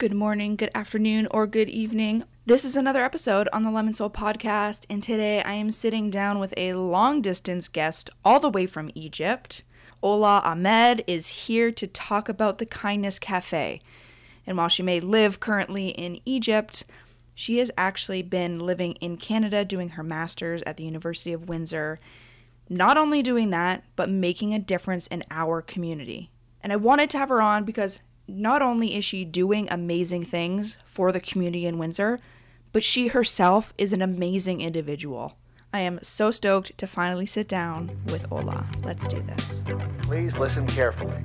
Good morning, good afternoon, or good evening. This is another episode on the Lemon Soul podcast, and today I am sitting down with a long distance guest all the way from Egypt. Ola Ahmed is here to talk about the Kindness Cafe. And while she may live currently in Egypt, she has actually been living in Canada doing her master's at the University of Windsor. Not only doing that, but making a difference in our community. And I wanted to have her on because not only is she doing amazing things for the community in Windsor, but she herself is an amazing individual. I am so stoked to finally sit down with Ola. Let's do this. Please listen carefully.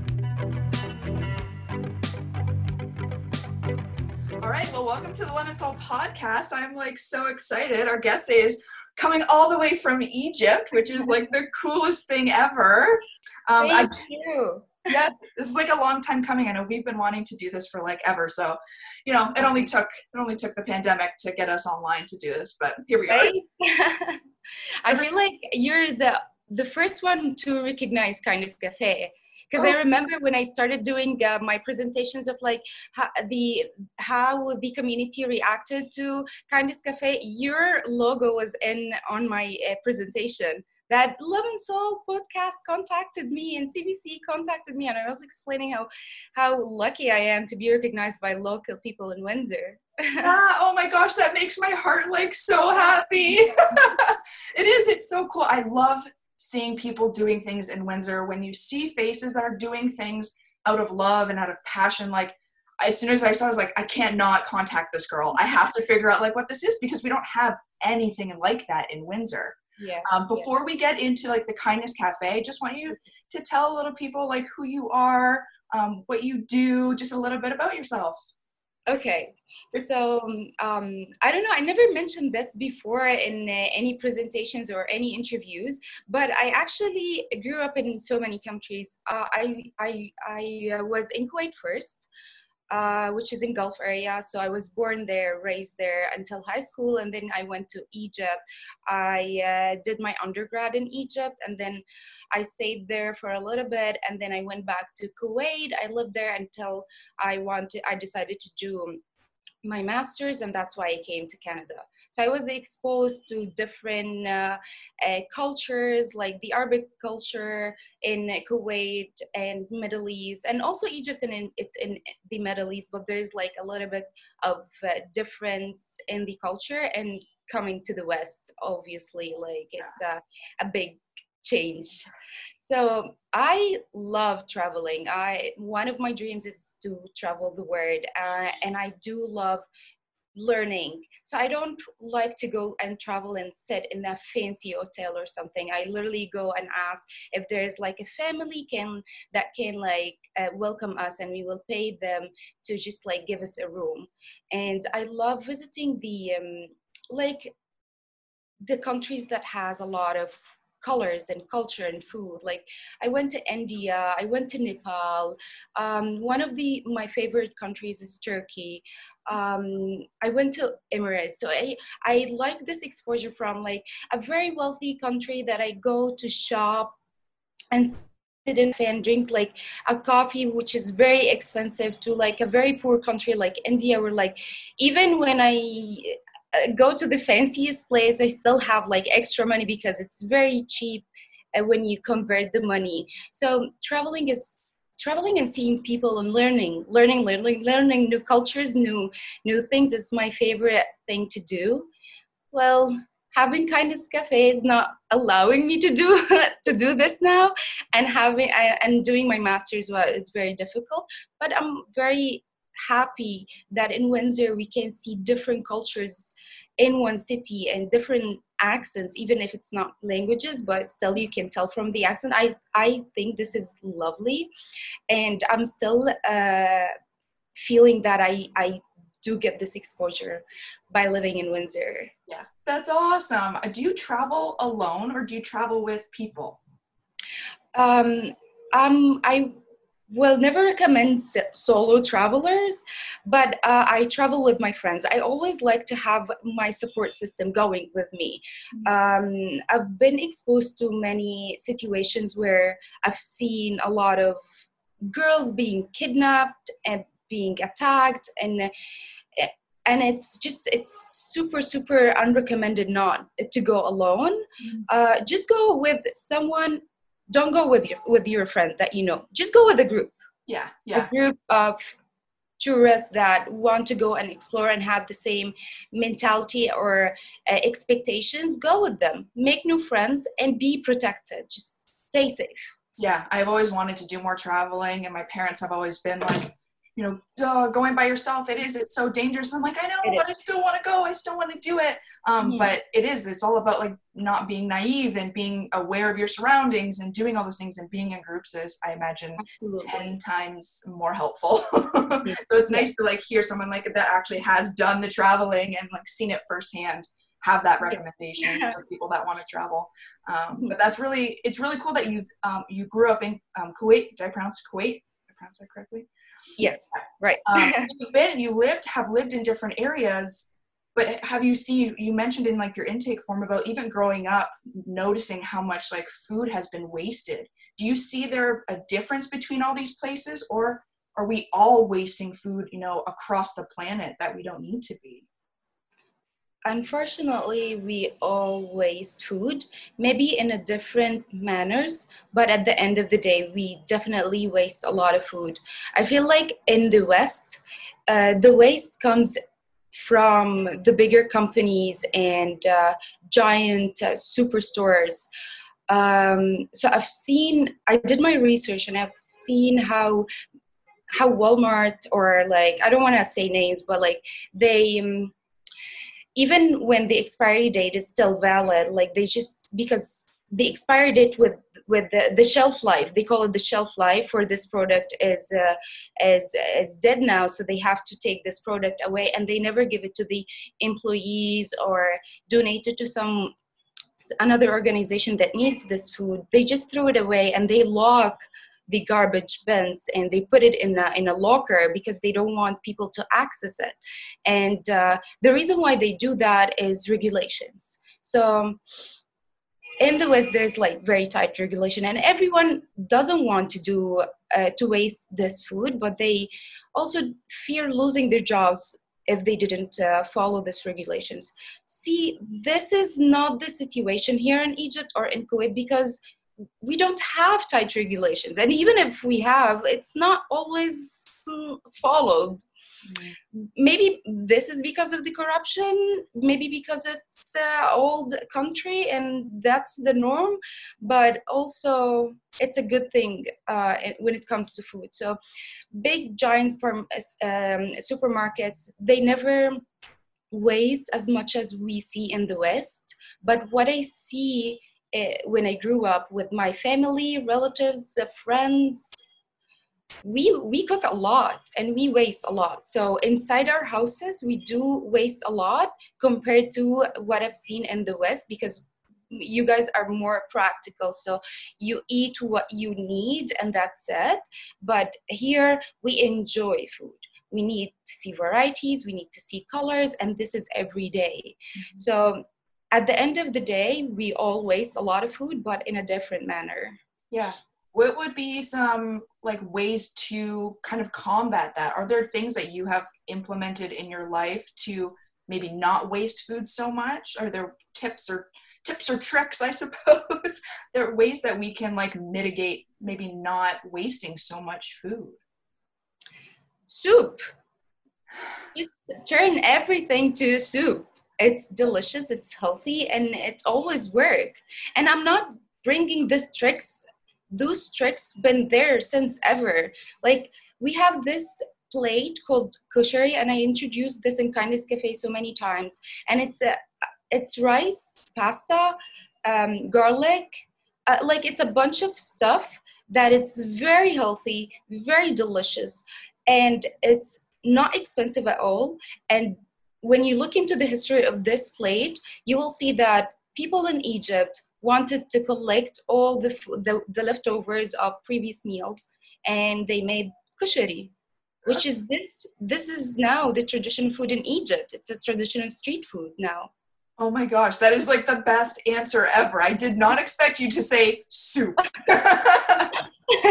All right, well, welcome to the Lemon Soul podcast. I'm like so excited. Our guest today is coming all the way from Egypt, which is like the coolest thing ever. Um, Thank I, you yes, this is like a long time coming. I know we've been wanting to do this for like ever. So, you know, it only took it only took the pandemic to get us online to do this, but here we are. I feel like you're the the first one to recognize Kindness Cafe because oh. I remember when I started doing uh, my presentations of like how the how the community reacted to Kindness Cafe, your logo was in on my uh, presentation that Lemon Soul podcast contacted me and CBC contacted me, and I was explaining how how lucky I am to be recognized by local people in Windsor. ah, oh my gosh, that makes my heart like so happy. it is. It's so cool. I love seeing people doing things in Windsor. When you see faces that are doing things out of love and out of passion, like as soon as I saw, I was like, I can't not contact this girl. I have to figure out like what this is because we don't have anything like that in Windsor. Yes, um, before yes. we get into like the kindness cafe just want you to tell a little people like who you are um, what you do just a little bit about yourself okay so um, i don't know i never mentioned this before in uh, any presentations or any interviews but i actually grew up in so many countries uh, i i i uh, was in kuwait first uh, which is in Gulf area. So I was born there, raised there until high school, and then I went to Egypt. I uh, did my undergrad in Egypt, and then I stayed there for a little bit, and then I went back to Kuwait. I lived there until I wanted. I decided to do my master's, and that's why I came to Canada. So I was exposed to different uh, uh, cultures, like the Arabic culture in Kuwait and Middle East, and also Egypt, and in, it's in the Middle East. But there's like a little bit of uh, difference in the culture, and coming to the West, obviously, like it's a, a big change so i love traveling i one of my dreams is to travel the world uh, and i do love learning. So I don't like to go and travel and sit in a fancy hotel or something. I literally go and ask if there's like a family can that can like uh, welcome us and we will pay them to just like give us a room. And I love visiting the um, like the countries that has a lot of colors and culture and food. Like I went to India, I went to Nepal. Um, one of the my favorite countries is Turkey. Um, I went to Emirates, so I I like this exposure from like a very wealthy country that I go to shop and sit in and drink like a coffee which is very expensive to like a very poor country like india where like even when i go to the fanciest place. I still have like extra money because it's very cheap uh, when you convert the money. So traveling is traveling and seeing people and learning learning learning learning new cultures new new things is my favorite thing to do. Well having kindness cafe is not allowing me to do to do this now and having I, and doing my master's well it's very difficult but i'm very happy that in windsor we can see different cultures in one city and different accents even if it's not languages but still you can tell from the accent. I i think this is lovely. And i'm still uh, feeling that i i do get this exposure by living in windsor. Yeah that's awesome. Do you travel alone or do you travel with people? Um um i will never recommend solo travelers, but uh, I travel with my friends. I always like to have my support system going with me. Mm-hmm. Um, I've been exposed to many situations where I've seen a lot of girls being kidnapped and being attacked and and it's just it's super super unrecommended not to go alone mm-hmm. uh, just go with someone don't go with your with your friend that you know. Just go with a group. Yeah yeah. a group of tourists that want to go and explore and have the same mentality or uh, expectations go with them. Make new friends and be protected. Just stay safe. Yeah i've always wanted to do more traveling and my parents have always been like you know, duh, going by yourself, it is, it's so dangerous. I'm like, I know, it but is. I still want to go. I still want to do it. Um. But it is, it's all about like not being naive and being aware of your surroundings and doing all those things and being in groups is, I imagine, Absolutely. 10 times more helpful. so it's nice to like hear someone like that actually has done the traveling and like seen it firsthand have that recommendation yeah. for people that want to travel. Um, mm-hmm. but that's really, it's really cool that you've, um, you grew up in um, Kuwait. Did I pronounce Kuwait? Did I pronounce that correctly? Yes, right. um, you've been, you lived, have lived in different areas, but have you seen, you mentioned in like your intake form about even growing up, noticing how much like food has been wasted. Do you see there a difference between all these places or are we all wasting food, you know, across the planet that we don't need to be? Unfortunately we all waste food maybe in a different manners but at the end of the day we definitely waste a lot of food. I feel like in the west uh, the waste comes from the bigger companies and uh, giant uh, superstores. Um, so i've seen i did my research and i've seen how how walmart or like i don't want to say names but like they um, even when the expiry date is still valid like they just because the expiry date with with the, the shelf life they call it the shelf life for this product is uh, is is dead now. So they have to take this product away and they never give it to the employees or donate it to some another organization that needs this food. They just throw it away and they lock the garbage bins and they put it in a, in a locker because they don't want people to access it. And uh, the reason why they do that is regulations. So in the west there's like very tight regulation and everyone doesn't want to do uh, to waste this food but they also fear losing their jobs if they didn't uh, follow these regulations. See this is not the situation here in egypt or in kuwait because we don't have tight regulations and even if we have it's not always followed mm-hmm. maybe this is because of the corruption maybe because it's an old country and that's the norm but also it's a good thing uh, when it comes to food so big giant farm, um, supermarkets they never waste as much as we see in the west but what i see when I grew up with my family, relatives, uh, friends, we we cook a lot and we waste a lot. So inside our houses, we do waste a lot compared to what I've seen in the West because you guys are more practical so you eat what you need and that's it but here we enjoy food we need to see varieties we need to see colors and this is every day. Mm-hmm. so at the end of the day, we all waste a lot of food, but in a different manner. Yeah. What would be some like ways to kind of combat that? Are there things that you have implemented in your life to maybe not waste food so much? Are there tips or tips or tricks, I suppose? there are ways that we can like mitigate maybe not wasting so much food. Soup. Just turn everything to soup it's delicious it's healthy and it always work. And i'm not bringing these tricks those tricks been there since ever. Like we have this plate called kushari and i introduced this in kindness cafe so many times. And it's a it's rice pasta um, garlic uh, like it's a bunch of stuff that it's very healthy very delicious and it's not expensive at all and when you look into the history of this plate, you will see that people in Egypt wanted to collect all the, the, the leftovers of previous meals and they made kushari which is this this is now the traditional food in egypt. It's a traditional street food now. Oh my gosh that is like the best answer ever. I did not expect you to say soup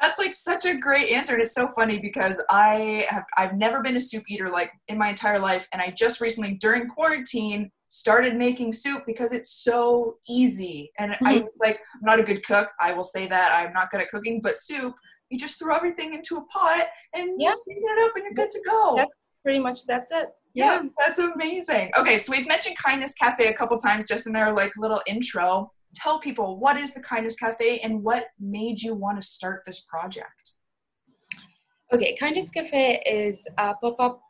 That's like such a great answer, and it's so funny because I have I've never been a soup eater like in my entire life, and I just recently during quarantine started making soup because it's so easy. And mm-hmm. I was like, I'm not a good cook. I will say that I'm not good at cooking, but soup, you just throw everything into a pot and yeah. season it up, and you're good to go. That's pretty much that's it. Yeah, yeah, that's amazing. Okay, so we've mentioned Kindness Cafe a couple times just in their like little intro tell people what is the Kindness Cafe and what made you want to start this project? Okay, Kindness Cafe is a pop up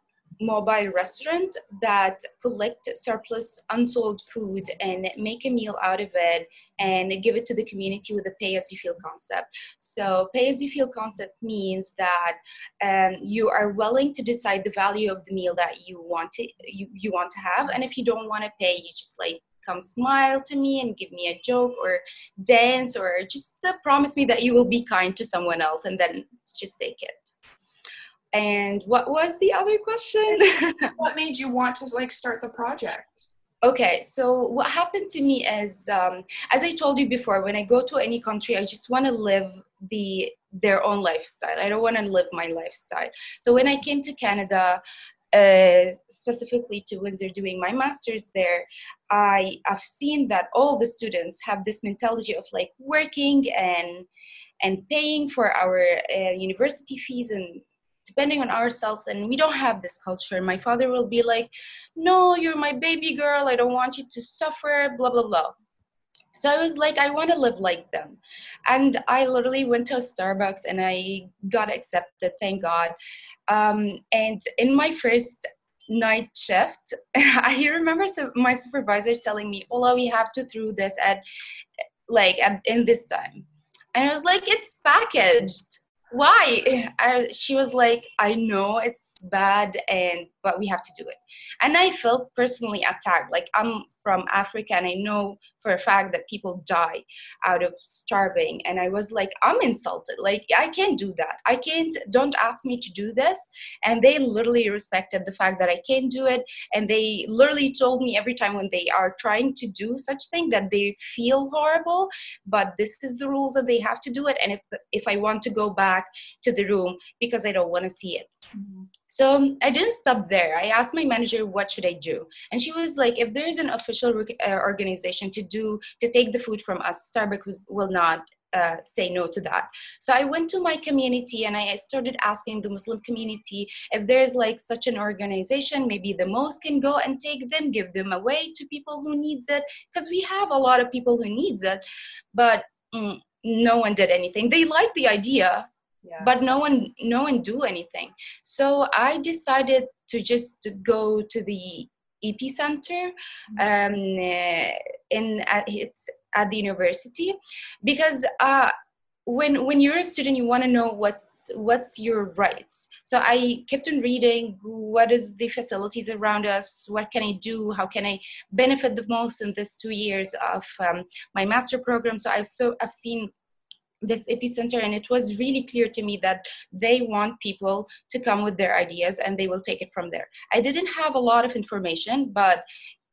mobile restaurant that collect surplus unsold food and make a meal out of it and give it to the community with a pay as you feel concept so pay as you feel concept means that um, you are willing to decide the value of the meal that you want to you, you want to have and if you don't want to pay you just like come smile to me and give me a joke or dance or just uh, promise me that you will be kind to someone else and then just take it. And what was the other question? What made you want to like start the project? Okay so what happened to me is um, as i told you before when i go to any country i just want to live the their own lifestyle. I don't want to live my lifestyle. So when i came to canada uh, specifically to Windsor doing my master's there, I have seen that all the students have this mentality of like working and and paying for our uh, university fees and depending on ourselves and we don't have this culture. My father will be like no you're my baby girl. I don't want you to suffer blah blah blah so I was like, I want to live like them. And I literally went to a Starbucks and I got accepted, thank God. Um, and in my first night shift, I remember my supervisor telling me, Ola, we have to through this at like at, in this time. And I was like, it's packaged. Why? I, she was like, I know it's bad and but we have to do it. And I felt personally attacked. Like I'm from Africa and I know for a fact that people die out of starving. And I was like, I'm insulted. Like I can't do that. I can't, don't ask me to do this. And they literally respected the fact that I can't do it. And they literally told me every time when they are trying to do such thing that they feel horrible, but this is the rules that they have to do it. And if, if I want to go back to the room because I don't want to see it. Mm-hmm. So I didn't stop there. I asked my manager, what should I do? And she was like, if there is an official uh, organization to do, to take the food from us, Starbucks will not uh, say no to that. So I went to my community and I started asking the Muslim community if there's like such an organization, maybe the mosque can go and take them, give them away to people who needs it, because we have a lot of people who needs it, but mm, no one did anything. They liked the idea, but no one no one do anything. So i decided to just go to the epicenter mm-hmm. um, in at, it's at the university because uh, when when you're a student you want to know what's what's your rights. So i kept on reading what is the facilities around us what can i do how can i benefit the most in this two years of um, my master program. So i've so i've seen this epicenter and it was really clear to me that they want people to come with their ideas and they will take it from there. I didn't have a lot of information but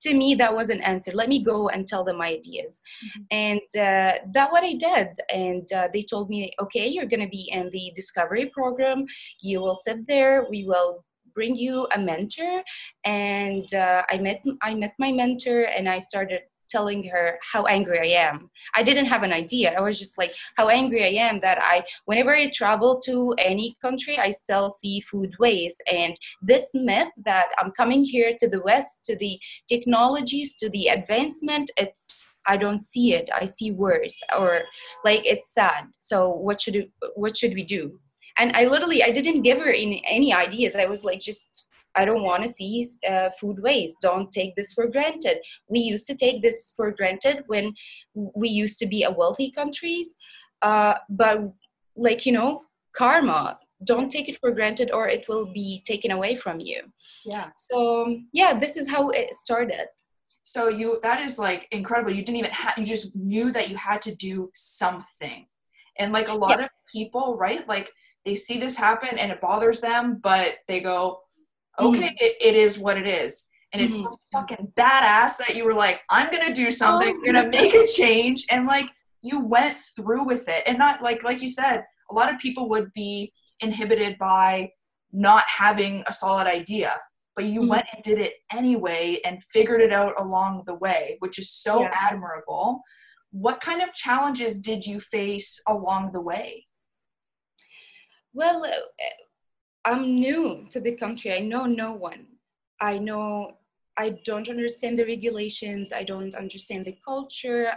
to me that was an answer. Let me go and tell them my ideas. Mm-hmm. and uh, that what i did. And uh, they told me okay you're going to be in the discovery program. You will sit there. We will bring you a mentor. And uh, i met i met my mentor and i started telling her how angry I am. I didn't have an idea. I was just like, how angry I am that I, whenever I travel to any country, I still see food waste. And this myth that I'm coming here to the West, to the technologies, to the advancement, it's I don't see it. I see worse, or like it's sad. So what should what should we do? And I literally I didn't give her any, any ideas. I was like just I don't want to see uh, food waste. Don't take this for granted. We used to take this for granted when we used to be a wealthy countries, uh, but like you know, karma. Don't take it for granted, or it will be taken away from you. Yeah. So yeah, this is how it started. So you that is like incredible. You didn't even have you just knew that you had to do something. And like a lot yeah. of people, right? Like they see this happen and it bothers them, but they go, okay, mm-hmm. it, it is what it is. And it's mm-hmm. so fucking badass that you were like, I'm gonna do something, oh, I'm gonna make a change, and like you went through with it and not like like you said a lot of people would be inhibited by not having a solid idea but you mm-hmm. went and did it anyway and figured it out along the way which is so yeah. admirable what kind of challenges did you face along the way well i'm new to the country. I know no one. I know i don't understand the regulations. I don't understand the culture.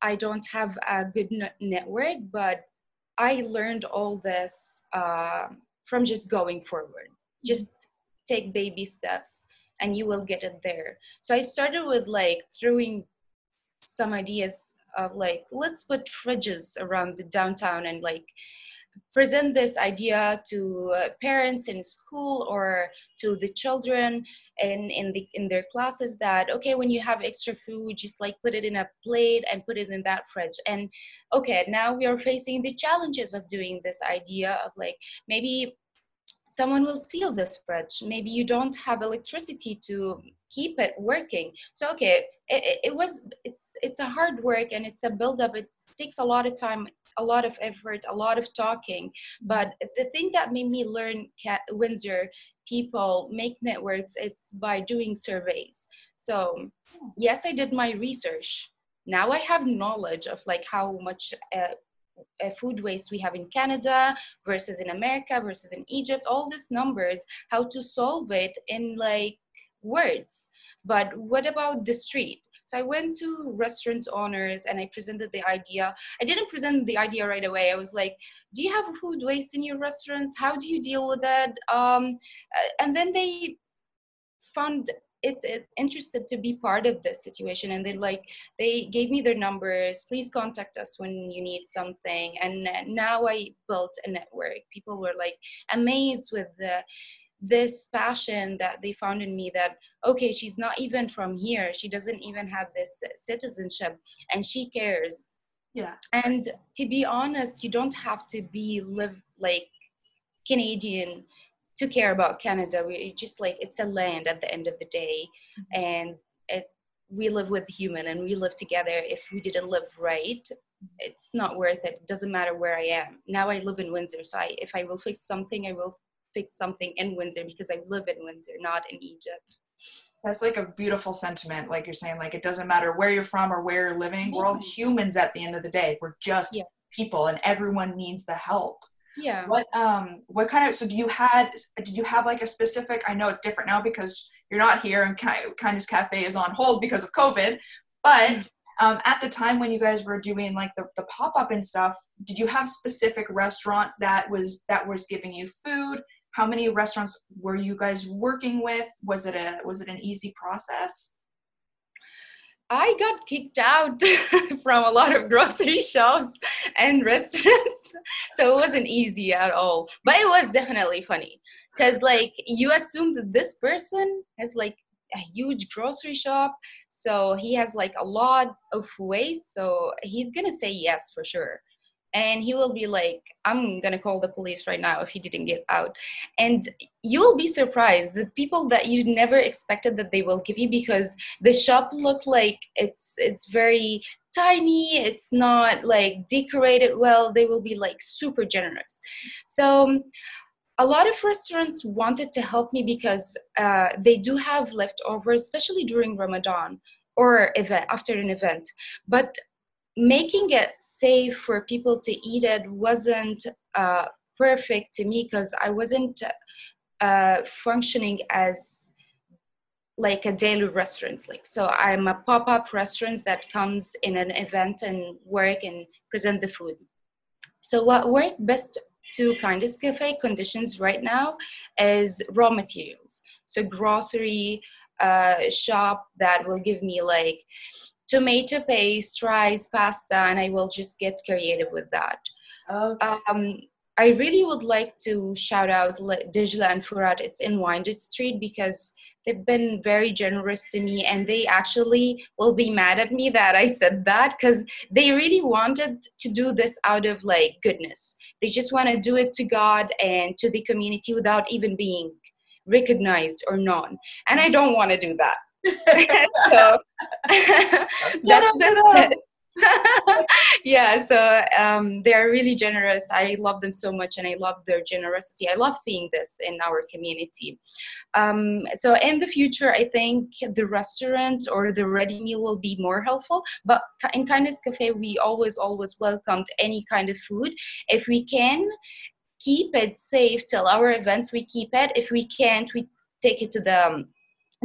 I don't have a good network but i learned all this uh, from just going forward. Just take baby steps and you will get it there. So i started with like throwing some ideas of like let's put fridges around the downtown and like present this idea to uh, parents in school or to the children in in the in their classes that okay when you have extra food just like put it in a plate and put it in that fridge. And okay now we are facing the challenges of doing this idea of like maybe someone will seal this fridge maybe you don't have electricity to keep it working. So okay it, it was it's it's a hard work and it's a build up it takes a lot of time a lot of effort a lot of talking. But the thing that made me learn windsor people make networks it's by doing surveys. So yes i did my research. Now i have knowledge of like how much uh, uh, food waste we have in Canada versus in America versus in Egypt, all these numbers, how to solve it in like words. But what about the street? So I went to restaurants owners and I presented the idea. I didn't present the idea right away. I was like, "Do you have food waste in your restaurants? How do you deal with that?" Um, uh, and then they found it, it, interested to be part of this situation. And they like they gave me their numbers. Please contact us when you need something. And now i built a network. People were like amazed with the this passion that they found in me that okay she's not even from here. She doesn't even have this citizenship and she cares. Yeah. And to be honest you don't have to be live like canadian to care about canada we just like it's a land at the end of the day mm-hmm. and it we live with human and we live together if we didn't live right it's not worth it. it doesn't matter where i am now i live in windsor so I, if i will fix something i will fix something in Windsor because I live in Windsor, not in Egypt. That's like a beautiful sentiment. Like you're saying, like it doesn't matter where you're from or where you're living. We're all humans at the end of the day. We're just yeah. people, and everyone needs the help. Yeah. What um what kind of so do you had did you have like a specific? I know it's different now because you're not here and Kindness Cafe is on hold because of COVID, but. Mm. Um, at the time when you guys were doing like the, the pop-up and stuff did you have specific restaurants that was that was giving you food how many restaurants were you guys working with was it a was it an easy process I got kicked out from a lot of grocery shops and restaurants. So it wasn't easy at all. But it was definitely funny. Because like you assume that this person has like a huge grocery shop. So he has like a lot of waste. So he's gonna say yes for sure and he will be like i'm gonna call the police right now if he didn't get out. And you will be surprised the people that you never expected that they will give you because the shop looked like it's it's very tiny it's not like decorated well they will be like super generous. So a lot of restaurants wanted to help me because uh, they do have leftovers especially during ramadan or event after an event. But making it safe for people to eat it wasn't uh, perfect to me because I wasn't uh, functioning as like a daily restaurant like so i'm a pop-up restaurant that comes in an event and work and present the food. So what worked best to kindness cafe conditions right now is raw materials. So grocery uh, shop that will give me like tomato paste, rice, pasta, and I will just get creative with that. Okay. Um, I really would like to shout out Dijla and Furat. It's in Wyandotte Street because they've been very generous to me and they actually will be mad at me that I said that because they really wanted to do this out of like goodness. They just want to do it to God and to the community without even being recognized or known. And I don't want to do that. so that's, yeah, so um, they are really generous. I love them so much, and I love their generosity. I love seeing this in our community. Um, so in the future, I think the restaurant or the ready meal will be more helpful. But in Kindness Cafe, we always, always welcomed any kind of food. If we can keep it safe till our events, we keep it. If we can't, we take it to the um,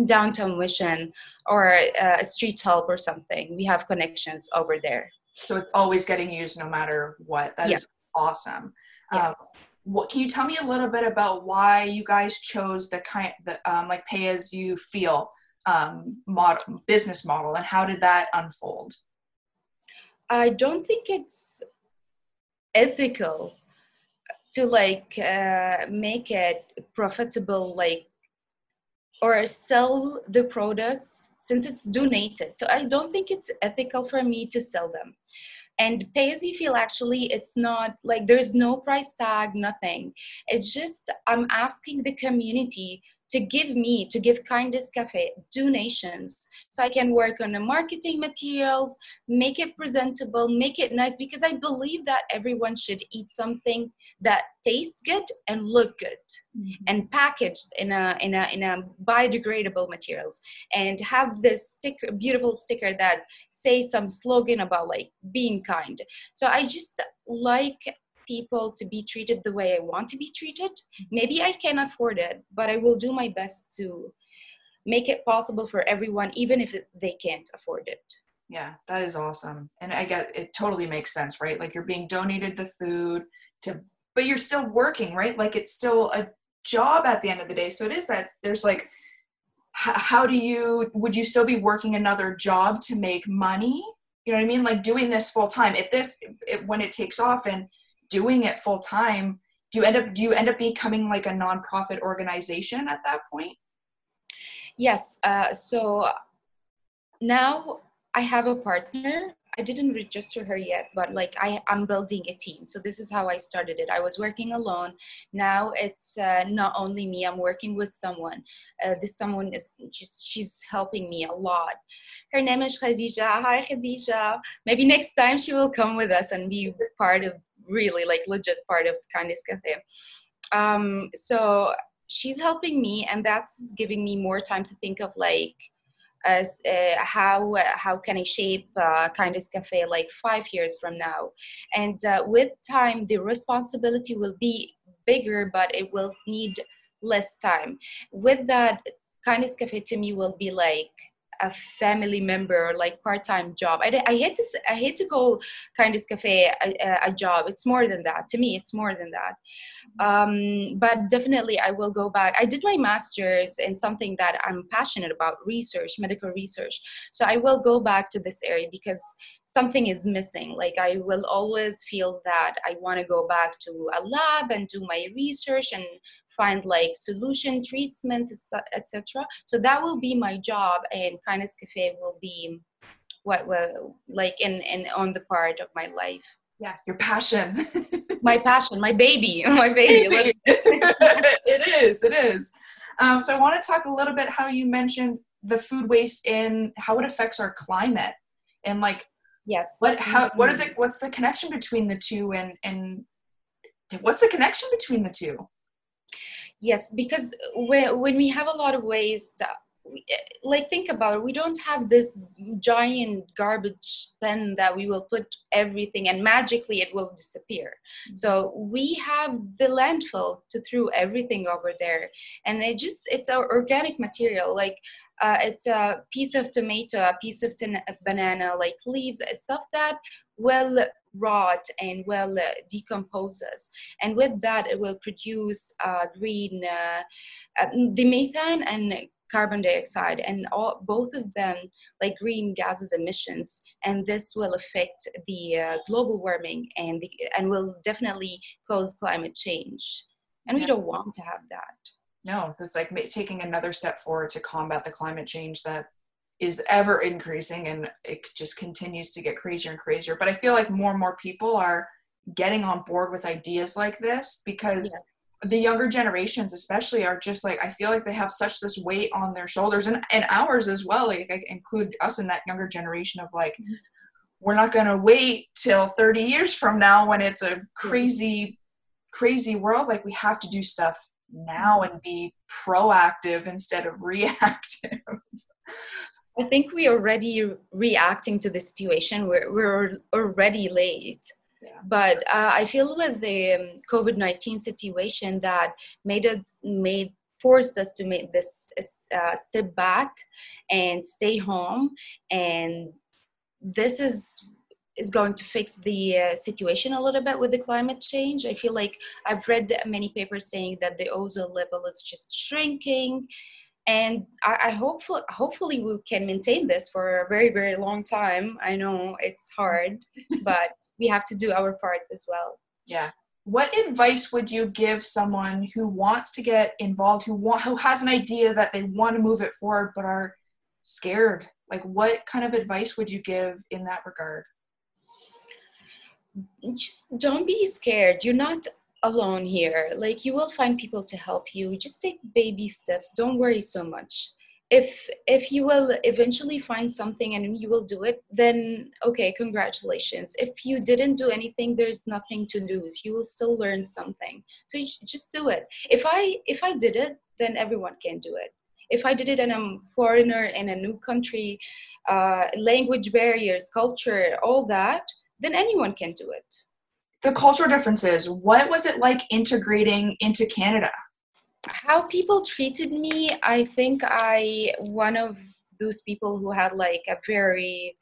downtown mission or uh, a street help or something we have connections over there. So it's always getting used no matter what. That is awesome. Yes. Um, what can you tell me a little bit about why you guys chose the kind the um, like pay as you feel um, model business model and how did that unfold? I don't think it's ethical to like uh, make it profitable like or sell the products since it's donated. So I don't think it's ethical for me to sell them. And pay as you feel actually, it's not like there's no price tag, nothing. It's just I'm asking the community to give me, to give Kindness Cafe donations so I can work on the marketing materials, make it presentable, make it nice because I believe that everyone should eat something that tastes good and look good mm-hmm. and packaged in a in a in a biodegradable materials and have this sticker beautiful sticker that say some slogan about like being kind. So I just like people to be treated the way I want to be treated. Maybe I can afford it, but I will do my best to make it possible for everyone, even if they can't afford it. Yeah, that is awesome. And I get it totally makes sense, right? Like you're being donated the food to, but you're still working, right? Like it's still a job at the end of the day. So it is that there's like, how do you, would you still be working another job to make money? You know what I mean? Like doing this full time. If this, if, when it takes off and doing it full time do you end up do you end up becoming like a nonprofit organization at that point yes uh, so now i have a partner I didn't register her yet, but like I, I'm building a team. So this is how I started it. I was working alone. Now it's uh, not only me. I'm working with someone. Uh, this someone is just she's helping me a lot. Her name is Khadija. Hi Khadija. Maybe next time she will come with us and be part of really like legit part of Kindness Cafe. Um, so she's helping me, and that's giving me more time to think of like as uh, how uh, how can I shape uh, Kindness Cafe like five years from now, and uh, with time the responsibility will be bigger, but it will need less time. With that, Kindness Cafe to me will be like a family member like part-time job. I, I hate to i hate to call kindness cafe a, a, job. It's more than that. To me it's more than that. Um, but definitely i will go back. I did my master's in something that i'm passionate about research medical research. So i will go back to this area because something is missing. Like i will always feel that i want to go back to a lab and do my research and find like solution treatments etc so that will be my job and kindness cafe will be what will like in in on the part of my life. Yeah your passion. My passion my baby my baby. It is it is. Um, so i want to talk a little bit how you mentioned the food waste and how it affects our climate and like yes. what how what are the what's the connection between the two and and what's the connection between the two yes because when, when we have a lot of waste like think about it we don't have this giant garbage bin that we will put everything and magically it will disappear mm-hmm. so we have the landfill to throw everything over there and it just it's our organic material like uh, it's a piece of tomato a piece of ten- banana like leaves stuff that will rot and will uh, decomposes. And with that it will produce uh, green uh, uh the methane and carbon dioxide. And all, both of them like green gases emissions. And this will affect the uh, global warming and the, and will definitely cause climate change. And yeah. we don't want to have that. No so it's like taking another step forward to combat the climate change that is ever increasing and it just continues to get crazier and crazier. But i feel like more and more people are getting on board with ideas like this because yeah. the younger generations especially are just like i feel like they have such this weight on their shoulders and, and ours as well. Like i include us in that younger generation of like mm-hmm. we're not going to wait till 30 years from now when it's a crazy crazy world. Like we have to do stuff now mm-hmm. and be proactive instead of reactive I think we are already reacting to the situation. We're, we're already late. Yeah. But uh, I feel with the um, COVID nineteen situation that made us made forced us to make this uh, step back and stay home, and this is is going to fix the uh, situation a little bit with the climate change. I feel like I've read many papers saying that the ozone level is just shrinking and I, I hopefully hopefully we can maintain this for a very very long time. I know it's hard, but we have to do our part as well. Yeah. What advice would you give someone who wants to get involved, who want, who has an idea that they want to move it forward but are scared? Like, what kind of advice would you give in that regard? Just don't be scared. You're not alone here. Like you will find people to help you. Just take baby steps. Don't worry so much. If if you will eventually find something and you will do it, then okay, congratulations. If you didn't do anything, there's nothing to lose. You will still learn something. So just do it. If I if I did it, then everyone can do it. If I did it and I'm foreigner in a new country, uh, language barriers, culture, all that, then anyone can do it the cultural differences. What was it like integrating into Canada? How people treated me, I think I one of those people who had like a very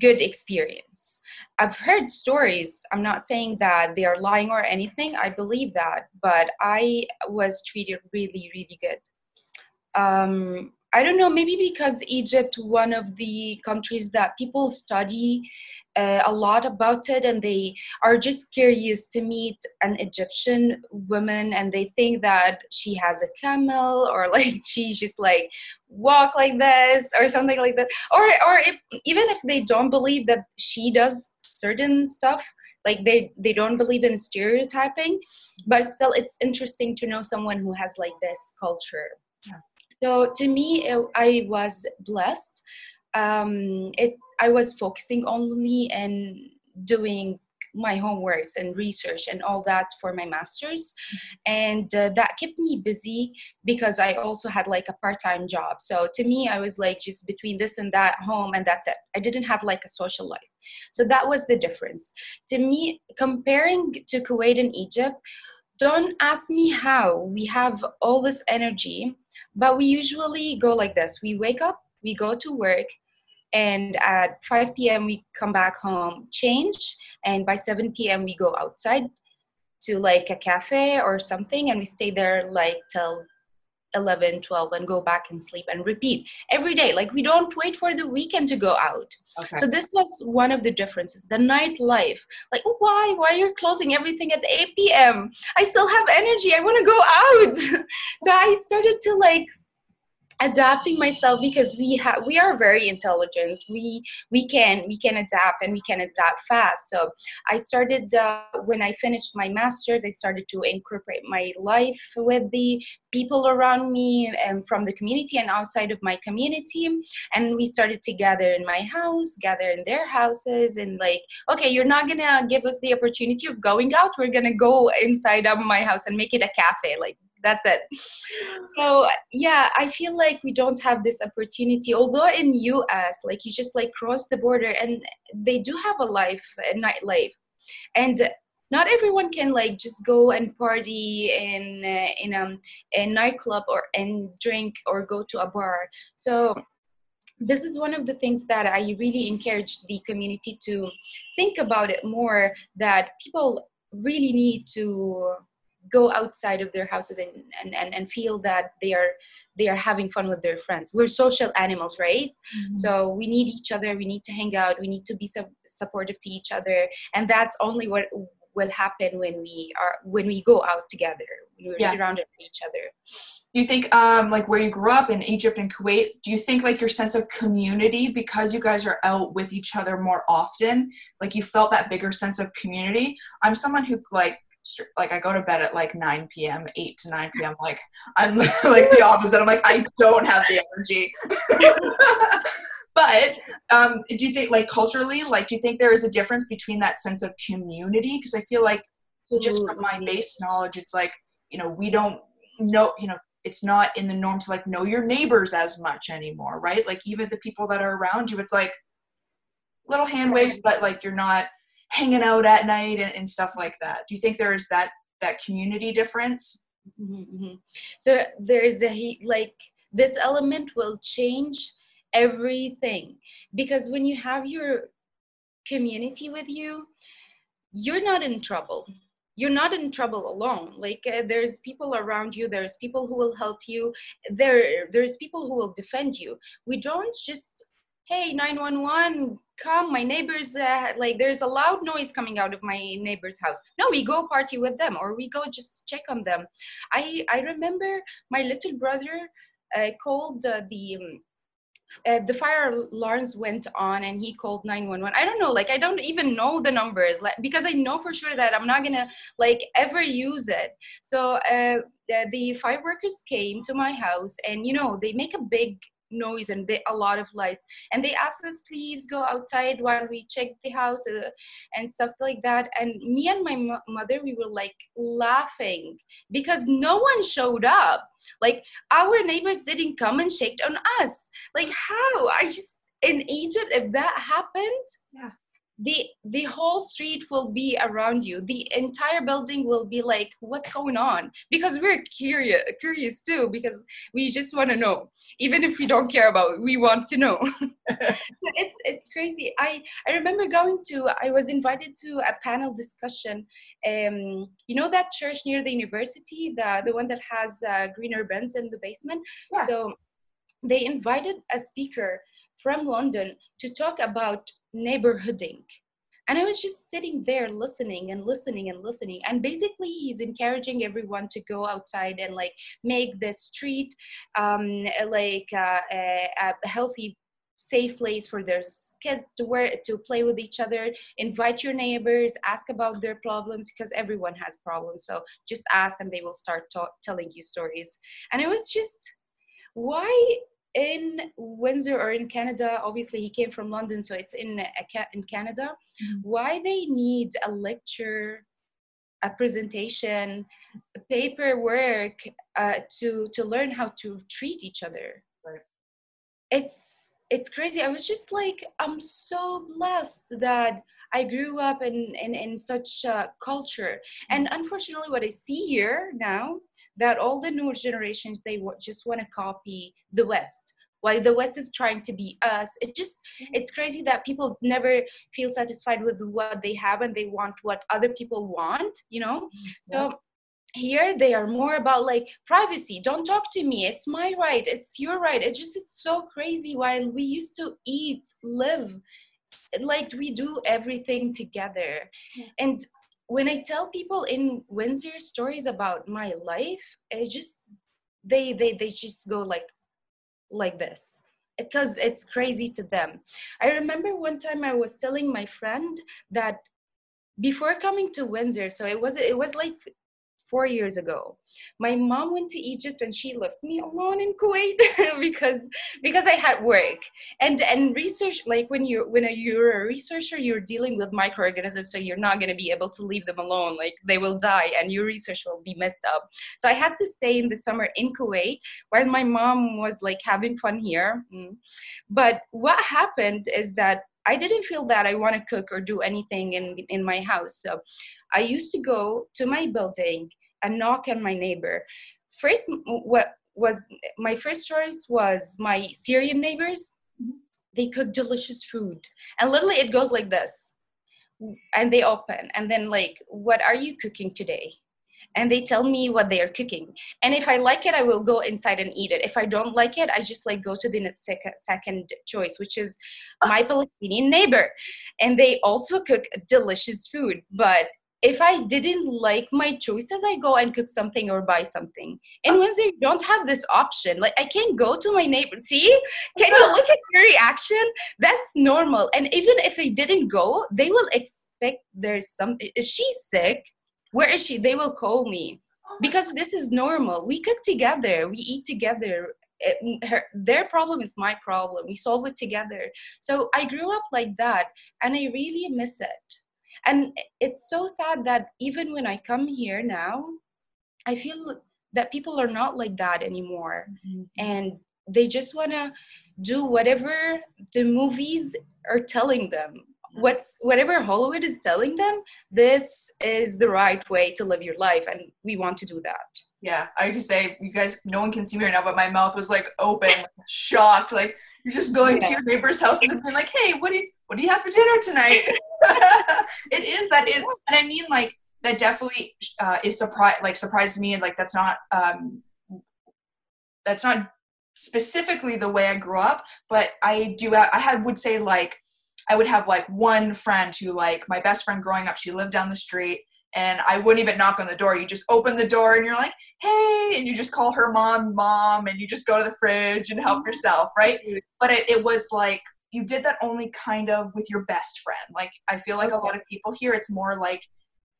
good experience. I've heard stories. I'm not saying that they are lying or anything. I believe that, but I was treated really, really good. Um, I don't know, maybe because Egypt, one of the countries that people study uh, a lot about it and they are just curious to meet an Egyptian woman and they think that she has a camel or like she just like walk like this or something like that or or if, even if they don't believe that she does certain stuff like they they don't believe in stereotyping but still it's interesting to know someone who has like this culture yeah. so to me it, i was blessed um, it I was focusing only and doing my homeworks and research and all that for my master's. And uh, that kept me busy because i also had like a part-time job. So to me i was like just between this and that home and that's it. I didn't have like a social life. So that was the difference. To me comparing to kuwait and egypt don't ask me how we have all this energy but we usually go like this. We wake up we go to work and at 5 p.m. we come back home, change, and by 7 p.m. we go outside to like a cafe or something, and we stay there like till 11 12 and go back and sleep and repeat every day like we don't wait for the weekend to go out okay. so this was one of the differences the nightlife like oh, why why are you're closing everything at 8 p.m i still have energy i want to go out so i started to like adapting myself because we have we are very intelligent. We we can we can adapt and we can adapt fast. So i started uh, when i finished my masters i started to incorporate my life with the people around me and from the community and outside of my community. And we started to gather in my house gather in their houses and like okay you're not gonna give us the opportunity of going out. We're gonna go inside of my house and make it a cafe like that's it. So yeah i feel like we don't have this opportunity although in us like you just like cross the border and they do have a life a nightlife. And not everyone can like just go and party in uh, in um, a nightclub or and drink or go to a bar. So this is one of the things that i really encourage the community to think about it more that people really need to go outside of their houses and, and, and, and feel that they are they are having fun with their friends we're social animals right mm-hmm. so we need each other we need to hang out we need to be su- supportive to each other and that's only what will happen when we are when we go out together when we're yeah. surrounded by each other do you think um like where you grew up in egypt and kuwait do you think like your sense of community because you guys are out with each other more often like you felt that bigger sense of community i'm someone who like like I go to bed at like 9 p.m., 8 to 9 p.m. Like I'm like the opposite. I'm like I don't have the energy. but um, do you think, like culturally, like do you think there is a difference between that sense of community? Because I feel like just from my base knowledge, it's like you know we don't know, you know, it's not in the norm to like know your neighbors as much anymore, right? Like even the people that are around you, it's like little hand waves, but like you're not hanging out at night and, and stuff like that. Do you think there is that that community difference? Mm-hmm, mm-hmm. So there's a like this element will change everything because when you have your community with you, you're not in trouble. You're not in trouble alone. Like uh, there's people around you. There's people who will help you. There, there's people who will defend you. We don't just hey 911 come my neighbors uh, like there's a loud noise coming out of my neighbor's house. No we go party with them or we go just check on them. I i remember my little brother uh, called uh, the um, uh, the fire alarms went on and he called 911 i don't know like i don't even know the numbers like because i know for sure that i'm not gonna like ever use it. So uh, the, the fire workers came to my house and you know they make a big noise and a lot of lights. And they asked us please go outside while we check the house uh, and stuff like that. And me and my mo- mother we were like laughing because no one showed up. Like our neighbors didn't come and shake on us. Like how? I just in egypt if that happened Yeah the the whole street will be around you. The entire building will be like what's going on? Because we're curious curious too because we just want to know. Even if we don't care about it we want to know. It's it's crazy. I i remember going to i was invited to a panel discussion um you know that church near the university the the one that has uh, green ribbons in the basement? Yeah. so they invited a speaker from london to talk about neighborhooding. And i was just sitting there listening and listening and listening. And basically he's encouraging everyone to go outside and like make the street um, like uh, a, a healthy safe place for their kids to to play with each other. Invite your neighbors ask about their problems because everyone has problems. So just ask and they will start ta- telling you stories. And it was just why in Windsor or in Canada, obviously he came from London, so it's in uh, in Canada. Mhm. Why they need a lecture, a presentation, paperwork uh, to to learn how to treat each other? Right. It's it's crazy. I was just like, I'm so blessed that I grew up in in, in such a culture, and unfortunately, what I see here now that all the newer generations they w- just want to copy the west. While the west is trying to be us. It just mm-hmm. it's crazy that people never feel satisfied with what they have and they want what other people want you know? Mm-hmm. So here they are more about like privacy. Don't talk to me. It's my right. It's your right. It just it's so crazy while we used to eat live like we do everything together. And when i tell people in windsor stories about my life it just they they they just go like like this because it's crazy to them. I remember one time i was telling my friend that before coming to windsor so it was it was like four years ago. My mom went to egypt and she left me alone in kuwait because because i had work. And and research like when you when you're a researcher you're dealing with microorganisms so you're not going to be able to leave them alone. Like they will die and your research will be messed up. So i had to stay in the summer in kuwait while my mom was like having fun here. Mm. but what happened is that i didn't feel that i want to cook or do anything in in my house. So i used to go to my building and knock on my neighbor. First what was my first choice was my syrian neighbors. Mm-hmm. They cook delicious food. And literally it goes like this. And they open. And then like what are you cooking today? And they tell me what they are cooking. And if i like it i will go inside and eat it. If i don't like it i just like go to the second choice which is my palestinian neighbor. And they also cook delicious food. But if I didn't like my choices, I go and cook something or buy something. In oh. Windsor, you don't have this option. Like I can't go to my neighbor. See, can you look at your reaction? That's normal. And even if I didn't go, they will expect there's some. Is she sick? Where is she? They will call me oh because this is normal. We cook together. We eat together. it, her, their problem is my problem we solve it together so i grew up like that and i really miss it and it's so sad that even when i come here now i feel that people are not like that anymore. Mm-hmm. and they just want to do whatever the movies are telling them. What's whatever hollywood is telling them this is the right way to live your life and we want to do that. Yeah i could say you guys no one can see me right now but my mouth was like open shocked like you're just going yeah. to your neighbors houses and being like hey what do you what do you have for dinner tonight it is that is and i mean like that definitely uh, is surprise like surprised me and like that's not um that's not specifically the way i grew up but i do i had would say like I would have like one friend who like my best friend growing up, she lived down the street and I wouldn't even knock on the door. You just open the door and you're like, hey, and you just call her mom, mom, and you just go to the fridge and help mm-hmm. yourself, right? But it, it was like, you did that only kind of with your best friend. Like, I feel like a lot of people here, it's more like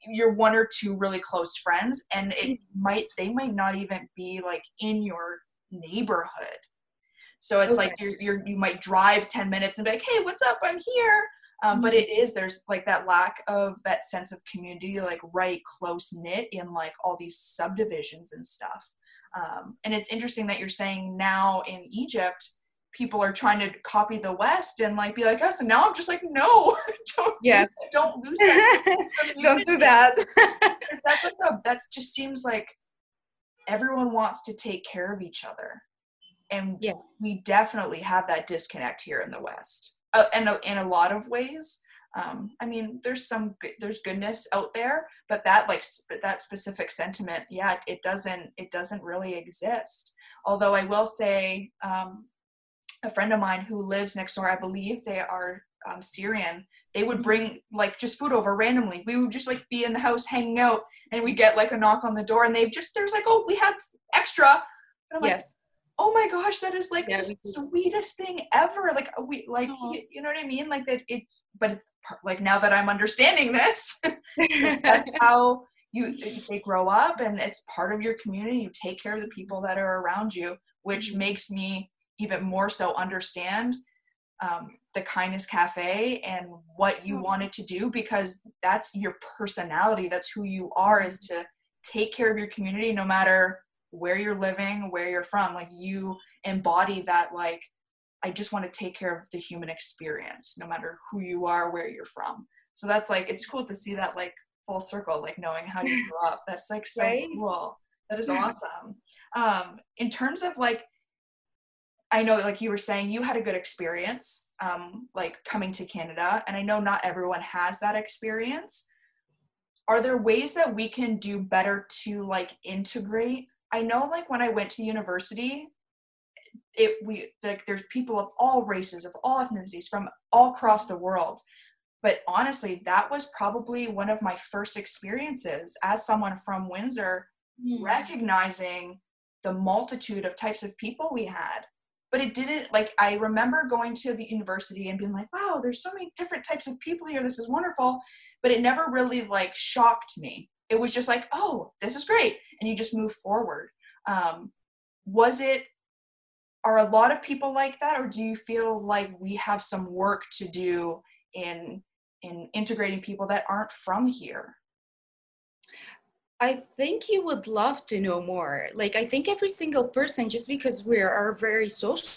you're one or two really close friends, and it mm-hmm. might, they might not even be like in your neighborhood. So it's okay. like you're, you're you might drive 10 minutes and be like, hey, what's up? I'm here. Um, mm-hmm. But it is there's like that lack of that sense of community, like right close knit in like all these subdivisions and stuff. Um, and it's interesting that you're saying now in Egypt, people are trying to copy the West and like be like us. And now I'm just like, no, don't, yes. do, not lose that. don't do that. because that's like a, that just seems like everyone wants to take care of each other and yeah. we definitely have that disconnect here in the west uh, and in a lot of ways. Um, i mean there's some there's goodness out there but that like sp- that specific sentiment yeah it doesn't it doesn't really exist. Although i will say um, a friend of mine who lives next door i believe they are um, syrian they would mm-hmm. bring like just food over randomly. We would just like be in the house hanging out and we get like a knock on the door and they've just there's like oh we have extra. Yes like, oh my gosh that is like yeah, the sweetest thing ever like uh, we like you, you, know what i mean like that it but it's like now that i'm understanding this that's how you they grow up and it's part of your community you take care of the people that are around you which mm-hmm. makes me even more so understand um, the kindness cafe and what you mm-hmm. wanted to do because that's your personality that's who you are is mm-hmm. to take care of your community no matter where you're living, where you're from. Like you embody that like I just want to take care of the human experience, no matter who you are, where you're from. So that's like it's cool to see that like full circle, like knowing how you grew up. That's like so right? cool. That is awesome. Um, in terms of like I know like you were saying you had a good experience um, like coming to Canada and I know not everyone has that experience. Are there ways that we can do better to like integrate I know like when I went to university, it we like there's people of all races, of all ethnicities from all across the world. But honestly, that was probably one of my first experiences as someone from Windsor, mm. recognizing the multitude of types of people we had. But it didn't like I remember going to the university and being like, wow, there's so many different types of people here. This is wonderful. But it never really like shocked me it was just like oh this is great and you just move forward um, was it are a lot of people like that or do you feel like we have some work to do in in integrating people that aren't from here I think you would love to know more. Like, I think every single person, just because we are very social,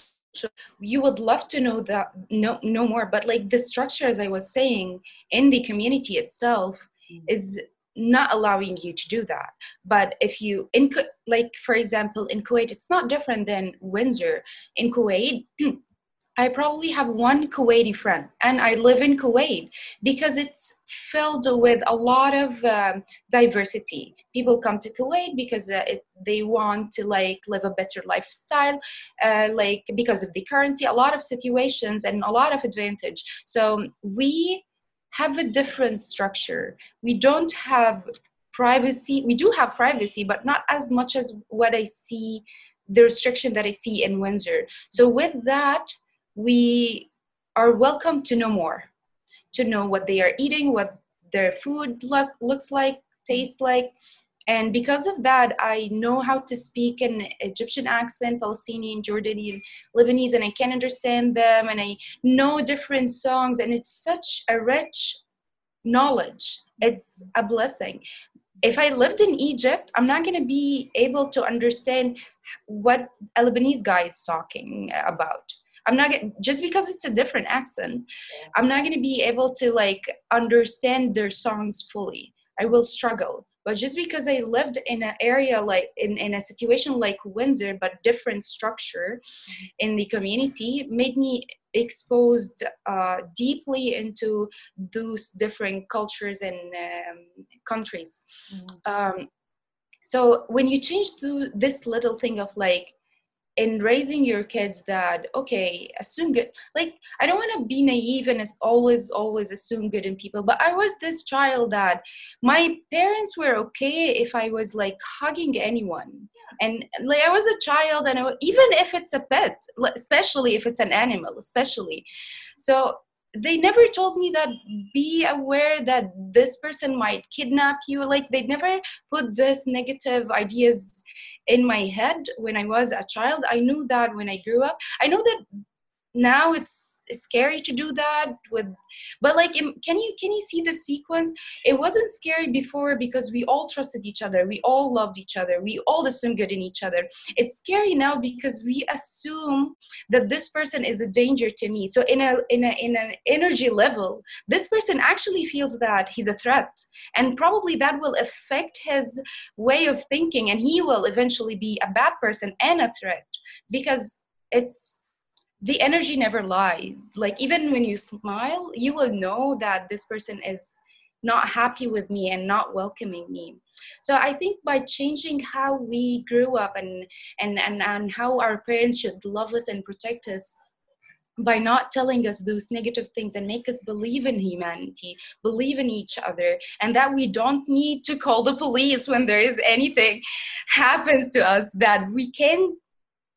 you would love to know that know, know more. But like the structure, as I was saying, in the community itself, mm-hmm. is not allowing you to do that but if you in like for example in kuwait it's not different than windsor in kuwait I probably have one Kuwaiti friend, and I live in Kuwait because it's filled with a lot of um, diversity. People come to Kuwait because uh, it, they want to like live a better lifestyle, uh, like because of the currency, a lot of situations, and a lot of advantage. So we have a different structure. We don't have privacy. We do have privacy, but not as much as what I see, the restriction that I see in Windsor. So, with that, we are welcome to know more, to know what they are eating, what their food look, looks like, tastes like. And because of that i know how to speak an egyptian accent palestinian jordanian lebanese and i can understand them and i know different songs and it's such a rich knowledge. It's a blessing. If i lived in egypt i'm not going to be able to understand what a lebanese guy is talking about. I'm not gonna, just because it's a different accent i'm not going to be able to like understand their songs fully. I will struggle but just because i lived in an area like in, in a situation like windsor but different structure in the community made me exposed uh, deeply into those different cultures and um, countries Mhm. um, so when you change to this little thing of like in raising your kids that okay assume good like i don't want to be naive and always always assume good in people but i was this child that my parents were okay if i was like hugging anyone. And like i was a child and I, even if it's a pet especially if it's an animal especially. So they never told me that be aware that this person might kidnap you like they never put this negative ideas in my head when I was a child. I knew that when I grew up. I know that now it's scary to do that with but like can you can you see the sequence? It wasn't scary before because we all trusted each other. We all loved each other. We all assumed good in each other. It's scary now because we assume that this person is a danger to me. So in a in a in an energy level this person actually feels that he's a threat. And probably that will affect his way of thinking and he will eventually be a bad person and a threat because it's the energy never lies. Like even when you smile you will know that this person is not happy with me and not welcoming me. So i think by changing how we grew up and and and, and how our parents should love us and protect us by not telling us those negative things and make us believe in humanity, believe in each other, and that we don't need to call the police when there is anything happens to us, that we can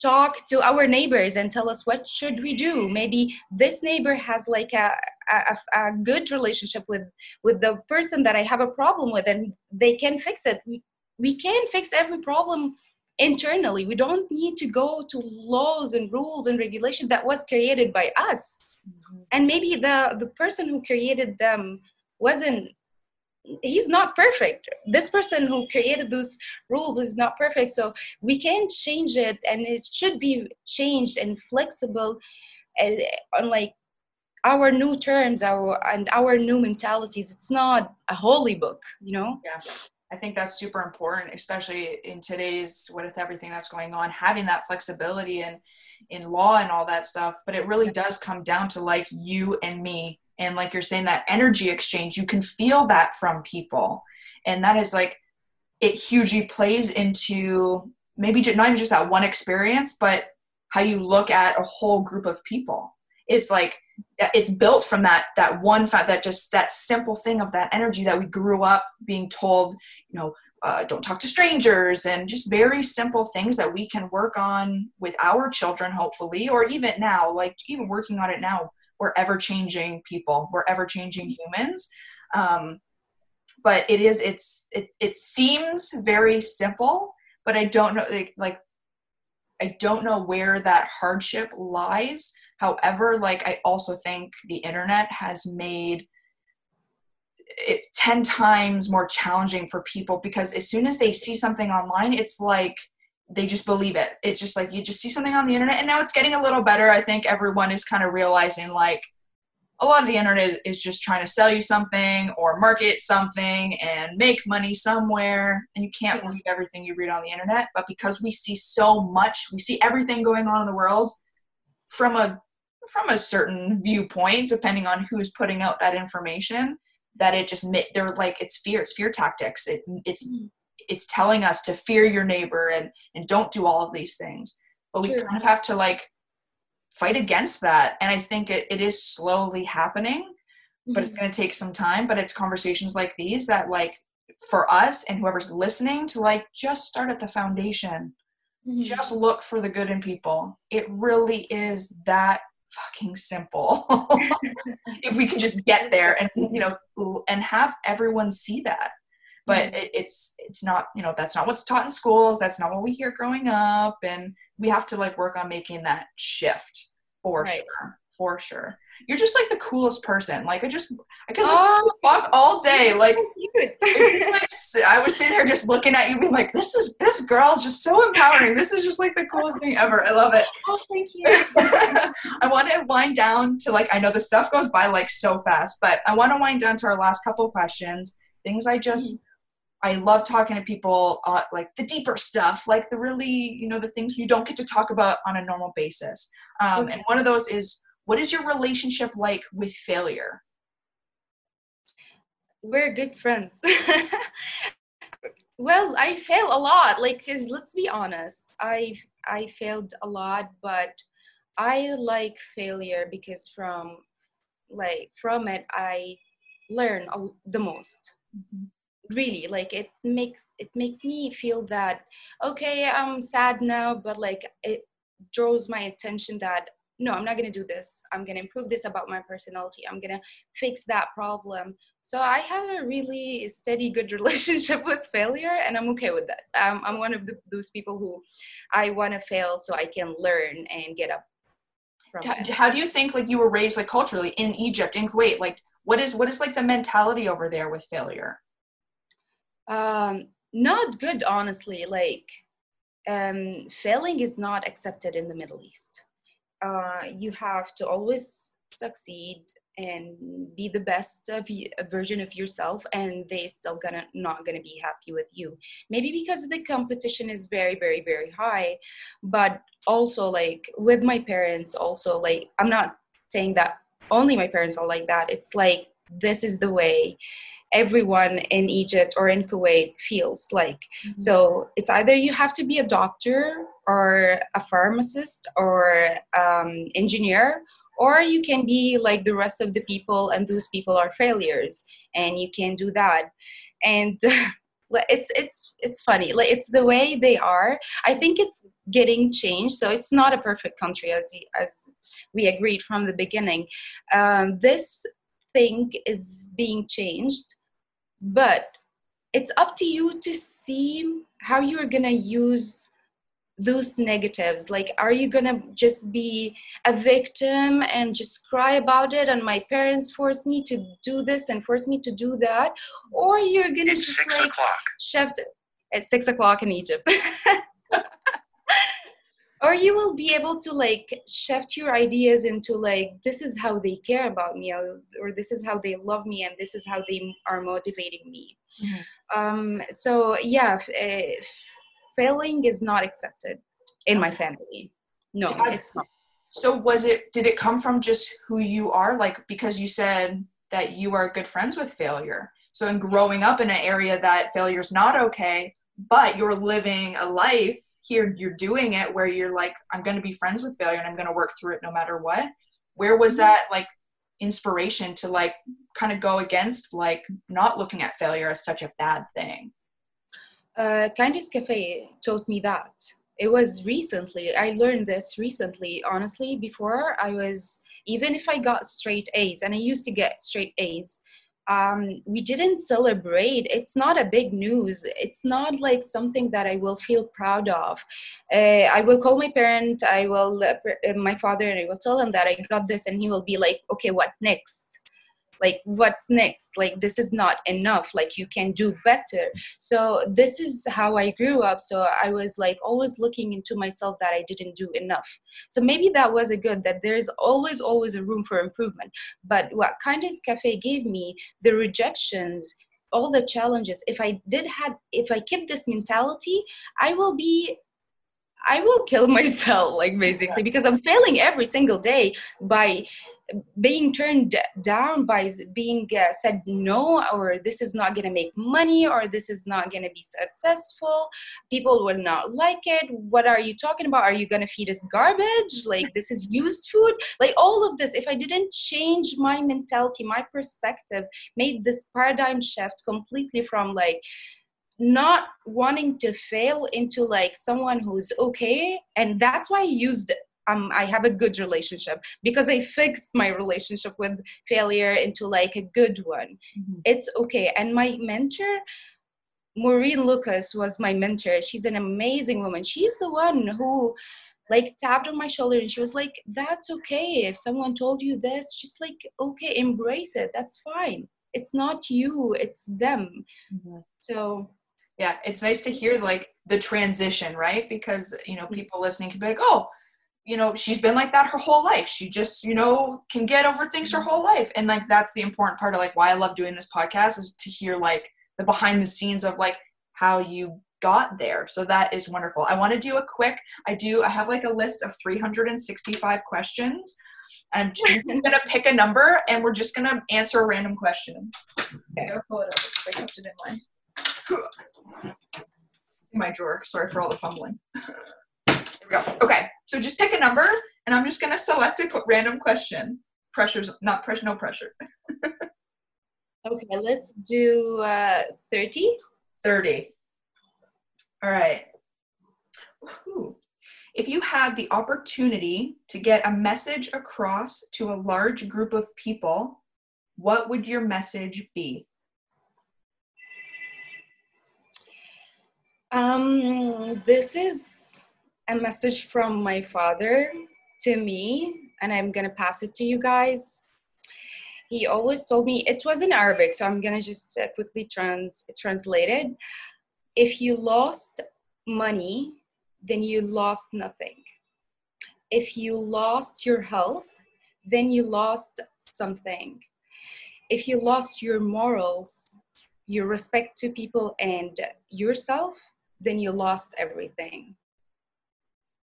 talk to our neighbors and tell us what should we do. Maybe this neighbor has like a, a, a good relationship with with the person that i have a problem with and they can fix it. We, we can fix every problem internally. We don't need to go to laws and rules and regulation that was created by us. Mm-hmm. And maybe the the person who created them wasn't he's not perfect this person who created those rules is not perfect so we can change it and it should be changed and flexible and on like our new terms our and our new mentalities it's not a holy book you know Yeah. I think that's super important, especially in today's with everything that's going on, having that flexibility and in law and all that stuff. But it really does come down to like you and me. And like you're saying, that energy exchange, you can feel that from people. And that is like, it hugely plays into maybe not even just that one experience, but how you look at a whole group of people. It's like, it's built from that that one fact that just that simple thing of that energy that we grew up being told you know uh, don't talk to strangers and just very simple things that we can work on with our children hopefully or even now like even working on it now we're ever changing people. We're ever changing humans. Um, but it is it's it, it seems very simple but i don't know like, like i don't know where that hardship lies. However like i also think the internet has made it 10 times more challenging for people because as soon as they see something online it's like they just believe it. It's just like you just see something on the internet and now it's getting a little better. I think everyone is kind of realizing like a lot of the internet is just trying to sell you something or market something and make money somewhere and you can't believe everything you read on the internet. But because we see so much we see everything going on in the world from a from a certain viewpoint depending on who's putting out that information that it just they're like it's fear it's fear tactics. It, it's Mhm. It's telling us to fear your neighbor and and don't do all of these things. But we Sure. kind of have to like fight against that. And i think it, it is slowly happening but it's going to take some time. But it's conversations like these that like for us and whoever's listening to like just start at the foundation. Mhm. just look for the good in people. It really is that fucking simple. If we can just get there and you know and have everyone see that but it, it's it's not you know that's not what's taught in schools that's not what we hear growing up and we have to like work on making that shift for Right. sure for sure you're just like the coolest person like i just i could listen Oh, to talk all day like cute. like, s- I was sitting here just looking at you, being like, "This is this girl is just so empowering. This is just like the coolest thing ever. I love it." oh, thank you. I want to wind down to like I know the stuff goes by like so fast, but I want to wind down to our last couple questions. Things I just mm-hmm. I love talking to people uh, like the deeper stuff, like the really you know the things you don't get to talk about on a normal basis. Um, Okay. And one of those is what is your relationship like with failure? We're good friends. well, I fail a lot. Like, let's be honest. I I failed a lot, but I like failure because from like from it I learn the most. Really, like it makes it makes me feel that okay, I'm sad now, but like it draws my attention that no, I'm not gonna do this. I'm gonna improve this about my personality. I'm gonna fix that problem. So I have a really steady, good relationship with failure, and I'm okay with that. Um, I'm one of the, those people who I want to fail so I can learn and get up from how, it. how do you think like you were raised like culturally in Egypt in Kuwait like what is what is like the mentality over there with failure Um, not good, honestly. Like, um, failing is not accepted in the Middle East. Uh, you have to always succeed and be the best y- a version of yourself, and they still gonna not gonna be happy with you. Maybe because the competition is very, very, very high, but also like with my parents, also like I'm not saying that only my parents are like that. It's like this is the way everyone in Egypt or in Kuwait feels like. So it's either you have to be a doctor or a pharmacist or um, engineer, or you can be like the rest of the people, and those people are failures, and you can do that. And it's it's it's funny, like it's the way they are. I think it's getting changed, so it's not a perfect country as as we agreed from the beginning. Um, this thing is being changed, but it's up to you to see how you're gonna use those negatives like are you gonna just be a victim and just cry about it and my parents forced me to do this and forced me to do that or you're gonna It's just six like o'clock. shift at six o'clock in Egypt. or you will be able to like shift your ideas into like this is how they care about me or, or this is how they love me and this is how they are motivating me Mhm. um so yeah f- uh, failing is not accepted in my family no God. it's not so was it did it come from just who you are like because you said that you are good friends with failure so in growing up in an area that failure is not okay but you're living a life here you're doing it where you're like i'm going to be friends with failure and i'm going to work through it no matter what where was that like inspiration to like kind of go against like not looking at failure as such a bad thing uh, Kindness Cafe taught me that. It was recently, I learned this recently. Honestly, before I was, even if I got straight A's, and I used to get straight A's, um, we didn't celebrate. It's not a big news. It's not like something that I will feel proud of. Uh, I will call my parent, I will, uh, my father, and I will tell him that I got this, and he will be like, okay, what next? Like what's next? Like this is not enough. Like you can do better. So this is how i grew up. So i was like always looking into myself that i didn't do enough. So maybe that was a good that there's always always a room for improvement. But what kindness cafe gave me the rejections all the challenges if i did had if i keep this mentality i will be I will kill myself, like basically, because I'm failing every single day by being turned down by being uh, said no or this is not going to make money or this is not going to be successful. People will not like it. What are you talking about? Are you going to feed us garbage? Like this is used food? Like all of this. If i didn't change my mentality my perspective made this paradigm shift completely from like not wanting to fail into like someone who's okay and that's why i used um, I have a good relationship because I fixed my relationship with failure into like a good one. Mhm. It's okay. And my mentor, Maureen Lucas was my mentor. She's an amazing woman. She's the one who like tapped on my shoulder and she was like, That's okay. If someone told you this, just like, okay, embrace it. That's fine. It's not you, it's them. Mhm. So yeah it's nice to hear like the transition right? Because you Mm-hmm. know people listening can be like oh you know she's been like that her whole life. She just you know can get over things Mm-hmm. her whole life. And like that's the important part of like why i love doing this podcast is to hear like the behind the scenes of like how you got there. So that is wonderful. I want to do a quick i do i have like a list of 365 questions and i'm just gonna pick a number and we're just gonna answer a random question. Okay. I'll pull it up. I kept it in my in my drawer. Sorry for all the fumbling. There we go. Okay, so just pick a number, and I'm just gonna select a random question. Pressure's not pressure, no pressure. okay, let's do uh 30. Thirty. All right. Whew. If you had the opportunity to get a message across to a large group of people, what would your message be? Um, this is a message from my father to me, and I'm gonna pass it to you guys. He always told me it was in Arabic, so I'm gonna just uh, quickly trans translate it. If you lost money, then you lost nothing. If you lost your health, then you lost something. If you lost your morals, your respect to people and yourself, then you lost everything.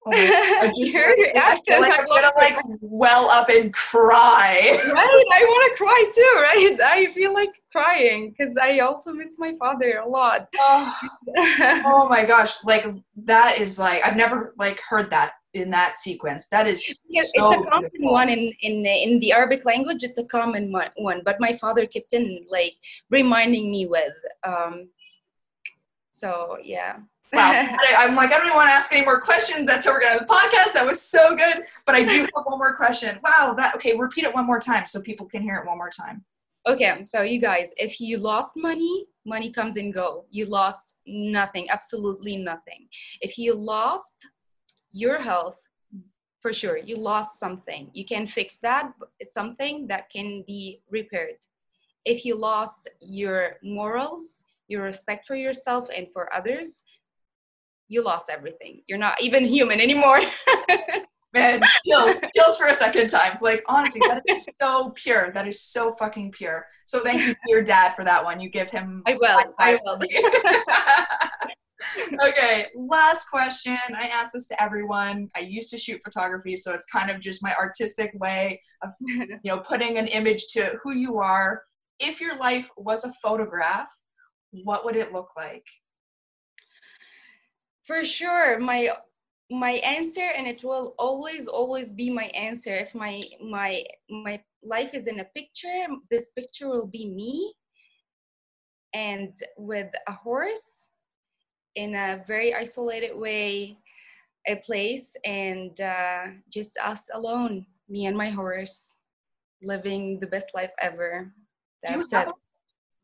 Oh I just like I'm gonna like well up and cry. right? I want to cry too, right? I feel like crying because I also miss my father a lot. Oh, oh my gosh, like that is like I've never like heard that in that sequence. That is Yeah, so it's a common beautiful. one in, in in the Arabic language. It's a common one, one, but my father kept in like reminding me with. Um, so yeah. Wow. I'm like, I don't even want to ask any more questions. That's how we're gonna have the podcast. That was so good. But I do have one more question. Wow, that okay, repeat it one more time so people can hear it one more time. Okay, so you guys, if you lost money, money comes and go. You lost nothing, absolutely nothing. If you lost your health, for sure, you lost something. You can fix that. something that can be repaired. If you lost your morals, your respect for yourself and for others, you lost everything. You're not even human anymore. Man, feels feels for a second time. Like honestly, that is so pure. That is so fucking pure. So thank you to your dad for that one. You give him I will. I will. five for me. okay, last question. I ask this to everyone. I used to shoot photography, so it's kind of just my artistic way of you know putting an image to who you are. If your life was a photograph, what would it look like? For sure, my my answer, and it will always always be my answer. If my my my life is in a picture, this picture will be me, and with a horse, in a very isolated way, a place, and uh, just us alone, me and my horse, living the best life ever. Do you That's have it.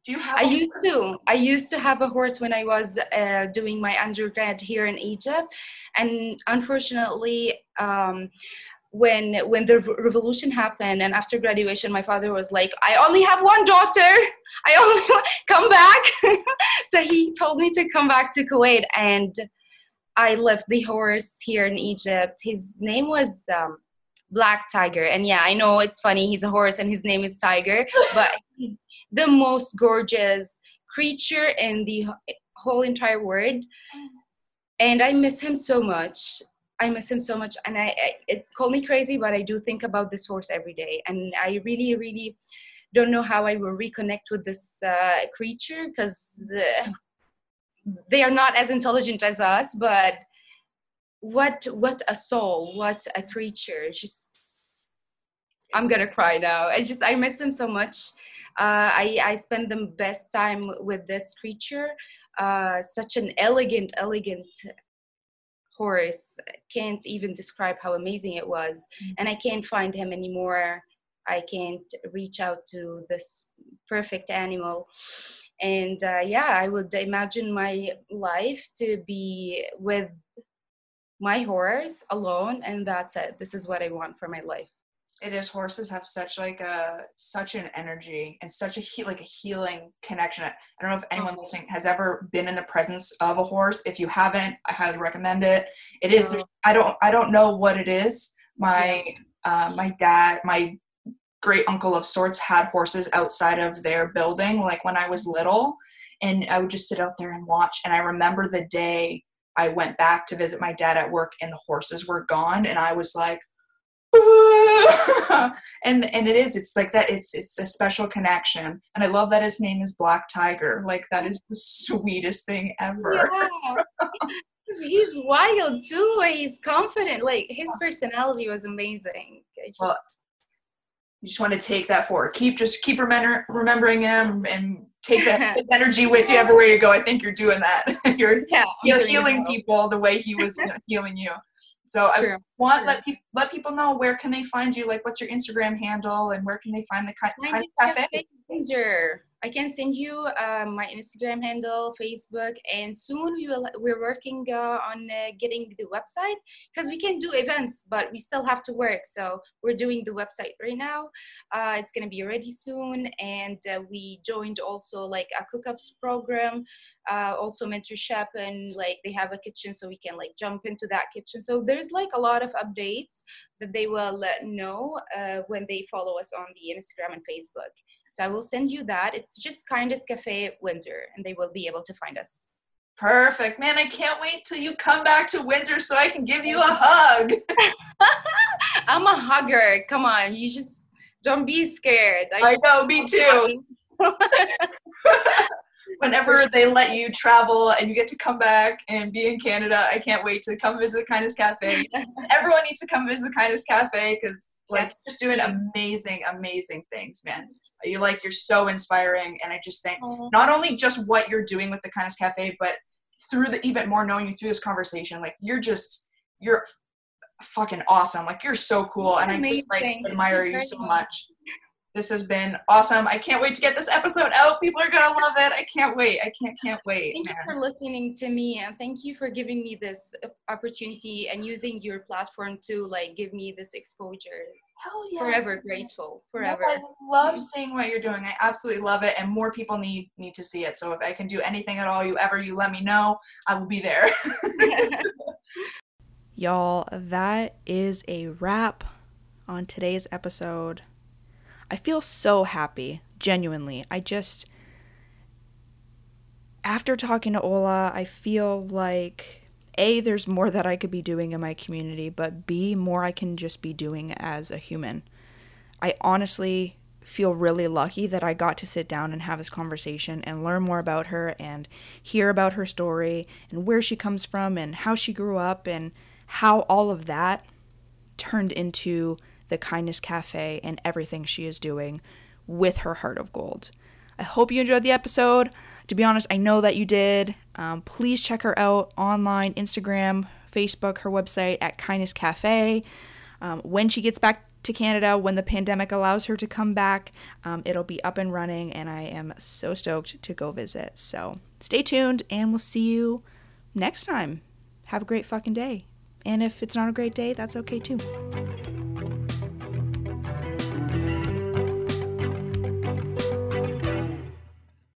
Do you have? I used horse? to. I used to have a horse when I was uh, doing my undergrad here in Egypt, and unfortunately, um, when when the revolution happened and after graduation, my father was like, "I only have one daughter. I only come back." so he told me to come back to Kuwait, and I left the horse here in Egypt. His name was. Um, Black Tiger, and yeah, I know it's funny. He's a horse, and his name is Tiger, but he's the most gorgeous creature in the whole entire world. And i miss him so much. I miss him so much. And i, I it's called me crazy but i do think about this horse every day. And i really really don't know how i will reconnect with this uh, creature because the, they are not as intelligent as us but what what a soul what a creature. Just i'm gonna cry now. I just i miss him so much uh, I, I spend the best time with this creature. Uh, such an elegant, elegant horse. Can't even describe how amazing it was. And I can't find him anymore. I can't reach out to this perfect animal. And uh, yeah, I would imagine my life to be with my horse alone, and that's it. This is what I want for my life. It is horses have such like a such an energy and such a he, like a healing connection. I don't know if anyone Oh. listening has ever been in the presence of a horse. If you haven't, I highly recommend it. It is. No. there's- I don't. I don't know what it is. My uh, my dad, my great uncle of sorts, had horses outside of their building. Like when I was little, and I would just sit out there and watch. And I remember the day I went back to visit my dad at work, and the horses were gone, and I was like. and and it is it's like that it's it's a special connection and i love that his name is black tiger like that is the sweetest thing ever Yeah. he's wild too. He's confident. Like his personality was amazing. I just, Well, you just want to take that forward keep just keep remember, remembering him and take that energy with you everywhere you go i think you're doing that you're yeah, you're healing well. people the way he was healing you so i True. want True. let people let people know where can they find you like what's your instagram handle and where can they find the kind, kind of cafe. I can send you uh, my Instagram handle, Facebook, and soon we will. We're working uh, on uh, getting the website because we can do events, but we still have to work. So we're doing the website right now. Uh, it's gonna be ready soon, and uh, we joined also like a cookups program, uh, also mentorship, and like they have a kitchen, so we can like jump into that kitchen. So there's like a lot of updates that they will know when they follow us on the Instagram and Facebook. So I will send you that. It's just Kindness Cafe Windsor, and they will be able to find us. Perfect. Man, I can't wait till you come back to Windsor so I can give you a hug. I'm a hugger. Come on, you just don't be scared. I just know, me too. Whenever they let you travel and you get to come back and be in Canada, I can't wait to come visit Kindness Cafe. Everyone needs to come visit Kindness Cafe because like Yes. just doing amazing, amazing things, man. You like you're so inspiring and I just think not only just what you're doing with the Kindness Cafe, but through the even more knowing you through this conversation, like you're just you're fucking awesome. Like you're so cool, and I just like admire you so much. This has been awesome. I can't wait to get this episode out. People are gonna love it. I can't wait. I can't can't wait, Thank you for listening to me, and thank you for giving me this uh, opportunity and using your platform to like give me this exposure. Hell yeah. Forever grateful. No, Forever. I love mm-hmm. seeing what you're doing. I absolutely love it, and more people need need to see it. So if I can do anything at all, you ever you let me know. I will be there. Y'all, that is a wrap on today's episode. I feel so happy, genuinely. I just, after talking to Ola, I feel like A, there's more that I could be doing in my community, but B, more I can just be doing as a human. I honestly feel really lucky that I got to sit down and have this conversation and learn more about her and hear about her story and where she comes from and how she grew up and how all of that turned into the Kindness Cafe and everything she is doing with her heart of gold. I hope you enjoyed the episode. To be honest, I know that you did. Um, please check her out online, Instagram, Facebook, her website at Kindness Cafe. Um, when she gets back to Canada, when the pandemic allows her to come back, um, it'll be up and running, and I am so stoked to go visit. So stay tuned, and we'll see you next time. Have a great fucking day. And if it's not a great day, that's okay too.